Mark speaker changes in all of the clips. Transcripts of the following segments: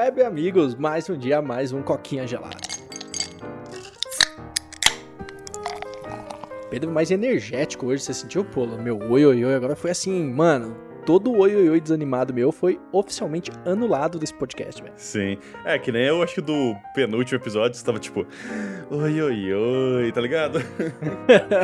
Speaker 1: web amigos, mais um dia, mais um coquinha gelado. Pedro mais energético hoje, você sentiu, pô? Meu oi, oi, oi, agora foi assim, mano, todo o oi, oi, oi desanimado meu foi oficialmente anulado desse podcast, velho.
Speaker 2: Sim. É, que nem eu acho que do penúltimo episódio você tava tipo, oi, oi, oi, tá ligado?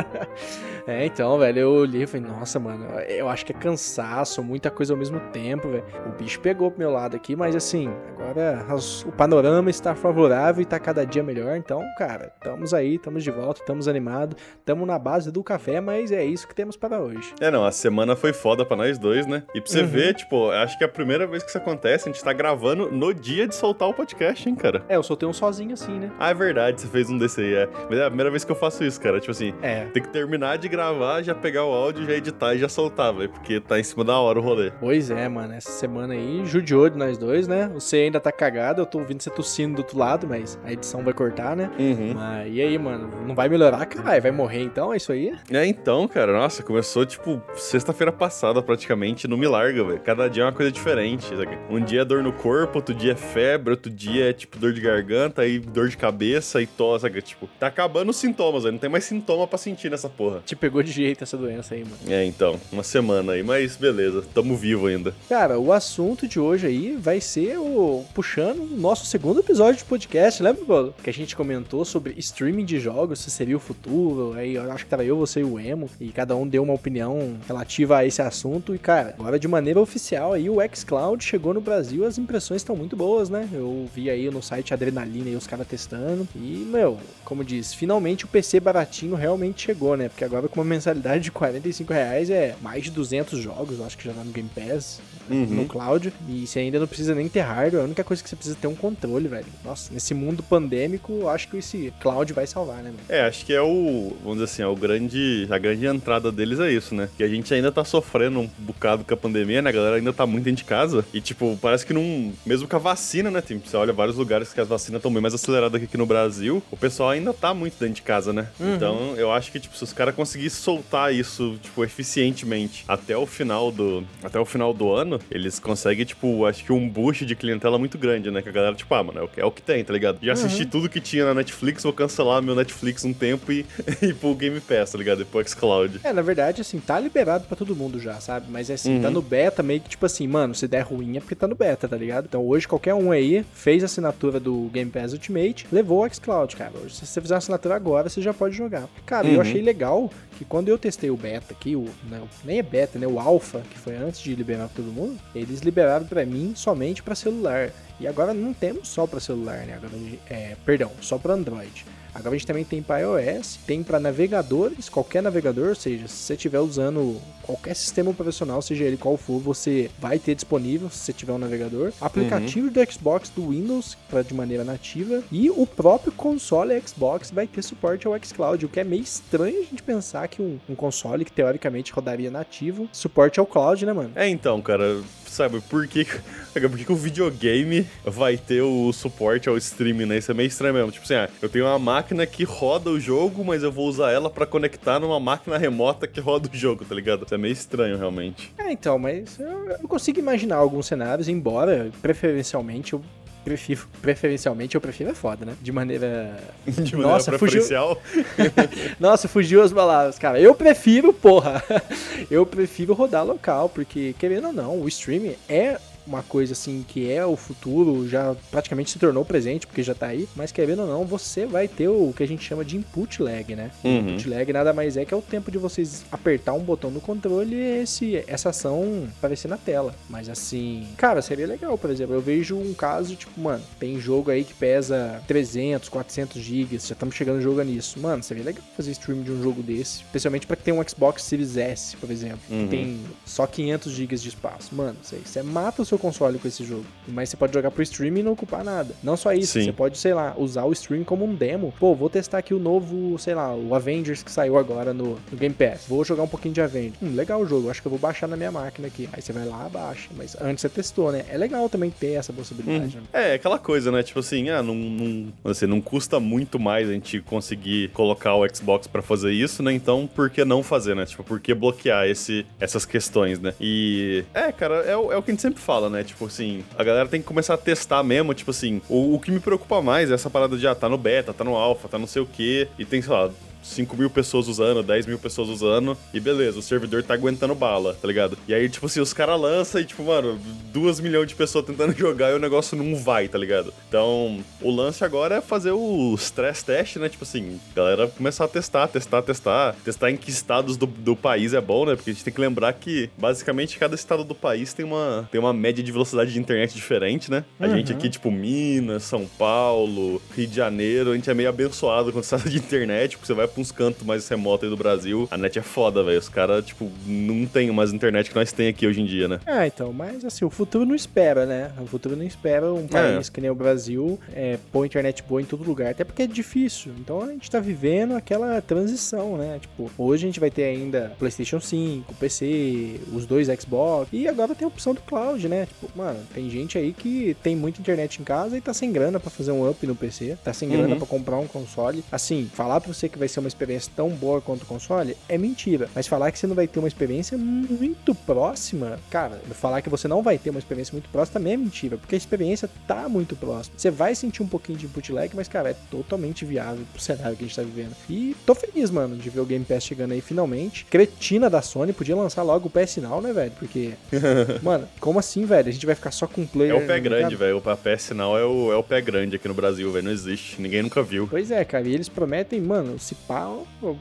Speaker 1: é, então, velho, eu olhei e falei, nossa, mano, eu acho que é cansaço, muita coisa ao mesmo tempo, velho. O bicho pegou pro meu lado aqui, mas assim, agora as, o panorama está favorável e tá cada dia melhor. Então, cara, estamos aí, estamos de volta, estamos animados, estamos na base do café, mas é isso que temos para hoje.
Speaker 2: É, não, a semana foi foda pra nós dois, né? E pra você uhum. ver, tipo, acho que é a primeira vez que isso acontece, a gente tá gravando no dia de soltar o podcast, hein, cara?
Speaker 1: É, eu soltei um sozinho assim, né?
Speaker 2: Ah, é verdade, você fez um desse aí, é. Mas é a primeira vez que eu faço isso, cara. Tipo assim,
Speaker 1: é.
Speaker 2: tem que terminar de gravar, já pegar o áudio, já editar e já soltar, velho. Porque tá em cima da hora o rolê.
Speaker 1: Pois é, mano. Essa semana aí, judiou de nós dois, né? Você ainda tá cagado, eu tô ouvindo você tossindo do outro lado, mas a edição vai cortar, né?
Speaker 2: Uhum.
Speaker 1: Mas e aí, mano? Não vai melhorar, caralho? Vai morrer então? É isso aí?
Speaker 2: É, então, cara. Nossa, começou, tipo, sexta-feira passada praticamente, não me larga, velho. Cada dia é uma coisa diferente. Sabe? Um dia é dor no corpo, outro dia é febre, outro dia é, tipo, dor de garganta, aí dor de cabeça e tosse, sabe? Tipo, tá acabando os sintomas, velho. Não tem mais sintoma pra sentir nessa porra.
Speaker 1: Te pegou de jeito essa doença aí, mano.
Speaker 2: É, então. Uma semana aí, mas beleza. Tamo vivo ainda.
Speaker 1: Cara, o assunto de hoje aí vai ser o... puxando o nosso segundo episódio de podcast, lembra, Paulo? Que a gente comentou sobre streaming de jogos, se seria o futuro. Aí eu acho que tava eu, você e o Emo. E cada um deu uma opinião relativa a esse assunto. E, cara, agora de maneira oficial aí o xCloud chegou no Brasil, as impressões estão muito boas, né? Eu vi aí no site Adrenalina e os caras testando. E, meu, como diz, finalmente o PC baratinho realmente chegou, né? Porque agora com uma mensalidade de 45 reais é mais de 200 jogos, eu acho que já tá no Game Pass, uhum. no cloud. E você ainda não precisa nem ter hardware, a única coisa que você precisa é ter um controle, velho. Nossa, nesse mundo pandêmico, eu acho que esse cloud vai salvar, né, mano?
Speaker 2: É, acho que é o, vamos dizer assim, é o grande, a grande entrada deles é isso, né? Que a gente ainda tá sofrendo um bocado com a pandemia, né? A galera ainda tá muito dentro de casa. E, tipo, parece que não. Mesmo com a vacina, né? Tem, você olha vários lugares que as vacinas estão bem mais aceleradas que aqui no Brasil. O pessoal ainda tá muito dentro de casa, né? Uhum. Então, eu acho que, tipo, se os caras conseguissem soltar isso, tipo, eficientemente até o final do. Até o final do ano, eles conseguem, tipo, acho que um boost de clientela muito grande, né? Que a galera, tipo, ah, mano, é o que, é o que tem, tá ligado? Já assisti uhum. tudo que tinha na Netflix, vou cancelar meu Netflix um tempo e ir pro Game Pass, tá ligado? Depois Xcloud.
Speaker 1: É, na verdade, assim, tá liberado para todo mundo já, sabe? Mas assim, tá uhum. tá no beta meio que, tipo assim, mano, se der ruim é porque tá no beta, tá ligado? Então hoje qualquer um aí fez a assinatura do Game Pass Ultimate, levou o xCloud, cara. Hoje, se você fizer a assinatura agora, você já pode jogar. Cara, uhum. eu achei legal que quando eu testei o beta aqui, o não, né, nem é beta, né, o alpha, que foi antes de liberar pra todo mundo, eles liberaram para mim somente para celular. E agora não temos só para celular, né? Agora, é, perdão, só para Android. Agora a gente também tem para iOS, tem para navegadores, qualquer navegador, ou seja, se você estiver usando qualquer sistema operacional, seja ele qual for, você vai ter disponível se você tiver um navegador. Aplicativo uhum. do Xbox do Windows para de maneira nativa e o próprio console Xbox vai ter suporte ao xCloud, o que é meio estranho a gente pensar que um, um console que teoricamente rodaria nativo suporte ao cloud, né, mano?
Speaker 2: É então, cara, sabe, por que, por que, o videogame vai ter o suporte ao streaming, né? Isso é meio estranho mesmo. Tipo assim, ah, eu tenho uma máquina que roda o jogo, mas eu vou usar ela para conectar numa máquina remota que roda o jogo, tá ligado? Isso é meio estranho, realmente.
Speaker 1: É, então, mas eu, eu consigo imaginar alguns cenários, embora, preferencialmente, eu prefiro, preferencialmente, eu prefiro é foda, né? De maneira.
Speaker 2: De maneira Nossa, preferencial?
Speaker 1: Fugiu... Nossa, fugiu as palavras, cara. Eu prefiro, porra. eu prefiro rodar local, porque, querendo ou não, o streaming é uma coisa assim que é o futuro, já praticamente se tornou presente, porque já tá aí, mas querendo ou não, você vai ter o que a gente chama de input lag, né?
Speaker 2: Uhum.
Speaker 1: Input lag nada mais é que é o tempo de vocês apertar um botão no controle e esse, essa ação aparecer na tela. Mas assim, cara, seria legal, por exemplo, eu vejo um caso, tipo, mano, tem jogo aí que pesa 300, 400 gigas, já estamos chegando jogo nisso. Mano, seria legal fazer stream de um jogo desse, especialmente para que tem um Xbox Series S, por exemplo, uhum. que tem só 500 gigas de espaço. Mano, você, você mata o seu console com esse jogo. Mas você pode jogar pro stream e não ocupar nada. Não só isso, Sim. você pode, sei lá, usar o stream como um demo. Pô, vou testar aqui o novo, sei lá, o Avengers que saiu agora no, no Game Pass. Vou jogar um pouquinho de Avengers. Hum, legal o jogo, acho que eu vou baixar na minha máquina aqui. Aí você vai lá, baixa. Mas antes você testou, né? É legal também ter essa possibilidade.
Speaker 2: Hum. Né? É, aquela coisa, né? Tipo assim, ah, não, não, assim, não custa muito mais a gente conseguir colocar o Xbox para fazer isso, né? Então, por que não fazer, né? Tipo, por que bloquear esse, essas questões, né? E, é, cara, é, é o que a gente sempre fala, fala, né? Tipo assim, a galera tem que começar a testar mesmo, tipo assim, o, o que me preocupa mais é essa parada de, ah, tá no beta, tá no alpha, tá não sei o quê, e tem, sei lá, 5 mil pessoas usando, 10 mil pessoas usando, e beleza, o servidor tá aguentando bala, tá ligado? E aí, tipo assim, os caras lançam e, tipo, mano, 2 milhões de pessoas tentando jogar e o negócio não vai, tá ligado? Então, o lance agora é fazer o stress test, né? Tipo assim, galera começar a testar, testar, testar, testar em que estados do, do país é bom, né? Porque a gente tem que lembrar que, basicamente, cada estado do país tem uma, tem uma média de velocidade de internet diferente, né? A uhum. gente aqui, tipo, Minas, São Paulo, Rio de Janeiro, a gente é meio abençoado com estado de internet, porque você vai pra uns cantos mais remotos aí do Brasil, a net é foda, velho. Os caras, tipo, não tem mais internet que nós tem aqui hoje em dia, né?
Speaker 1: Ah, então, mas assim, o futuro não espera, né? O futuro não espera um país é. que nem o Brasil é, pôr internet boa em todo lugar, até porque é difícil. Então a gente tá vivendo aquela transição, né? Tipo, hoje a gente vai ter ainda PlayStation 5, PC, os dois Xbox, e agora tem a opção do cloud, né? Tipo, mano, tem gente aí que tem muita internet em casa e tá sem grana para fazer um up no PC, tá sem grana uhum. para comprar um console. Assim, falar pra você que vai ser uma experiência tão boa quanto o console é mentira. Mas falar que você não vai ter uma experiência muito próxima, cara, falar que você não vai ter uma experiência muito próxima também é mentira, porque a experiência tá muito próxima. Você vai sentir um pouquinho de lag, mas, cara, é totalmente viável pro cenário que a gente tá vivendo. E tô feliz, mano, de ver o Game Pass chegando aí finalmente. Cretina da Sony podia lançar logo o PS Now, né, velho? Porque, mano, como assim, velho? A gente vai ficar só com player.
Speaker 2: É o pé grande, velho. O PS Now é o, é o pé grande aqui no Brasil, velho. Não existe. Ninguém nunca viu.
Speaker 1: Pois é, cara. E eles prometem, mano, se pá,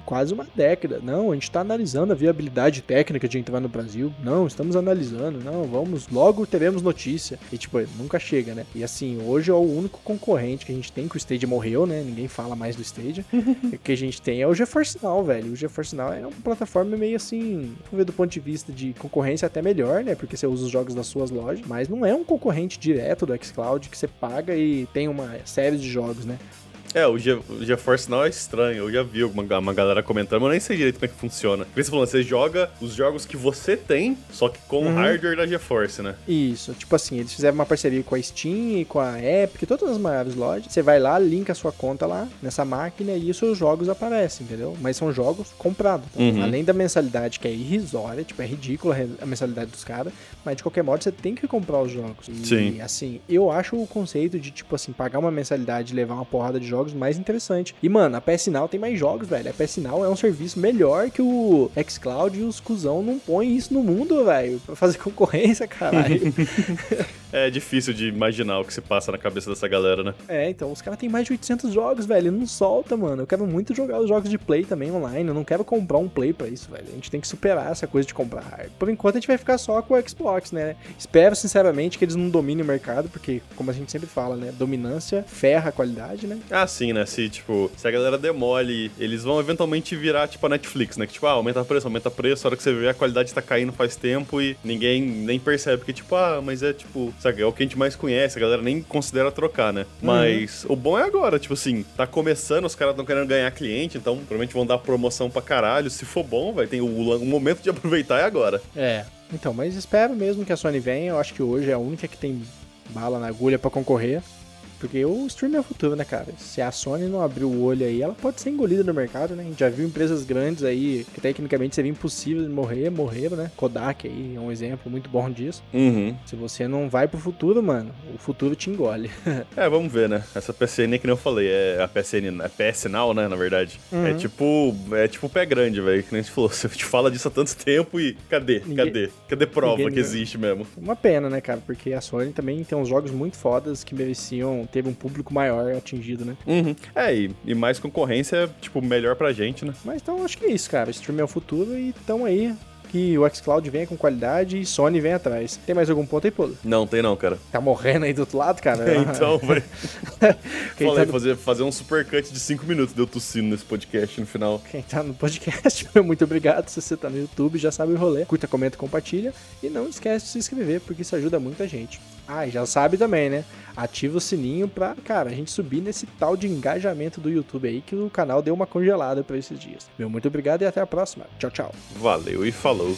Speaker 1: quase uma década. Não, a gente tá analisando a viabilidade técnica de entrar no Brasil. Não, estamos analisando. Não, vamos, logo teremos notícia. E, tipo, nunca chega, né? E assim, hoje é o único concorrente que a gente tem, que o Stage morreu, né? Ninguém fala mais do Stage. o que a gente tem é o GeForce Now, velho. O GeForce Now é uma plataforma meio assim, vamos ver do ponto de vista de concorrência até melhor, né? Porque você usa os jogos das suas lojas, mas não é um concorrente direto do xCloud que você paga e tem uma série de jogos, né?
Speaker 2: É, o, Ge o GeForce Now é estranho. Eu já vi uma, uma galera comentando, mas eu nem sei direito como é que funciona. Porque você falou, você joga os jogos que você tem, só que com o uhum. hardware da GeForce, né?
Speaker 1: Isso. Tipo assim, eles fizeram uma parceria com a Steam e com a Epic, todas as maiores lojas. Você vai lá, linka a sua conta lá nessa máquina e os seus jogos aparecem, entendeu? Mas são jogos comprados. Tá? Uhum. Além da mensalidade, que é irrisória, tipo, é ridícula a mensalidade dos caras, mas de qualquer modo você tem que comprar os jogos. E,
Speaker 2: Sim.
Speaker 1: assim, eu acho o conceito de, tipo assim, pagar uma mensalidade e levar uma porrada de jogos jogos mais interessantes. E, mano, a PS Now tem mais jogos, velho. A PS Now é um serviço melhor que o xCloud e os cuzão não põem isso no mundo, velho. Pra fazer concorrência, caralho.
Speaker 2: é difícil de imaginar o que se passa na cabeça dessa galera, né?
Speaker 1: É, então, os caras têm mais de 800 jogos, velho. Não solta, mano. Eu quero muito jogar os jogos de Play também online. Eu não quero comprar um Play pra isso, velho. A gente tem que superar essa coisa de comprar. Por enquanto, a gente vai ficar só com o Xbox, né? Espero, sinceramente, que eles não dominem o mercado, porque, como a gente sempre fala, né? Dominância ferra a qualidade, né?
Speaker 2: Ah, assim, né? Se, tipo, se a galera demole, eles vão eventualmente virar, tipo, a Netflix, né? Que, tipo, ah, aumenta o preço, aumenta o preço, a hora que você vê a qualidade tá caindo faz tempo e ninguém nem percebe que, tipo, ah, mas é, tipo, é o que a gente mais conhece, a galera nem considera trocar, né? Uhum. Mas o bom é agora, tipo assim, tá começando, os caras estão querendo ganhar cliente, então provavelmente vão dar promoção pra caralho. Se for bom, vai ter o, o momento de aproveitar é agora.
Speaker 1: É. Então, mas espero mesmo que a Sony venha. Eu acho que hoje é a única que tem bala na agulha para concorrer. Porque o streaming é o futuro, né, cara? Se a Sony não abrir o olho aí, ela pode ser engolida no mercado, né? A gente já viu empresas grandes aí que tecnicamente seria impossível de morrer, morreram, né? Kodak aí é um exemplo muito bom disso.
Speaker 2: Uhum.
Speaker 1: Se você não vai pro futuro, mano, o futuro te engole.
Speaker 2: é, vamos ver, né? Essa PCN que nem eu falei, é a PSN, é PS Now, né, na verdade. É uhum. É tipo, é tipo pé grande, velho, que nem você falou. Você te fala disso há tanto tempo e cadê? Ninguém... Cadê? Cadê prova Ninguém... que existe mesmo?
Speaker 1: Uma pena, né, cara? Porque a Sony também tem uns jogos muito fodas que mereciam teve um público maior atingido, né?
Speaker 2: Uhum. É, e, e, mais concorrência, tipo, melhor pra gente, né?
Speaker 1: Mas então acho que é isso, cara. Stream é o futuro e tão aí que o xCloud venha com qualidade e Sony vem atrás. Tem mais algum ponto aí, Polo?
Speaker 2: Não, tem não, cara.
Speaker 1: Tá morrendo aí do outro lado, cara?
Speaker 2: É, então, velho. Falei, tá no... fazer, fazer um supercut de 5 minutos deu tossindo nesse podcast no final.
Speaker 1: Quem tá no podcast, muito obrigado. Se você tá no YouTube, já sabe o rolê. Curta, comenta, compartilha. E não esquece de se inscrever, porque isso ajuda muita gente. Ah, e já sabe também, né? Ativa o sininho pra, cara, a gente subir nesse tal de engajamento do YouTube aí que o canal deu uma congelada pra esses dias. Meu muito obrigado e até a próxima. Tchau, tchau.
Speaker 2: Valeu e falou.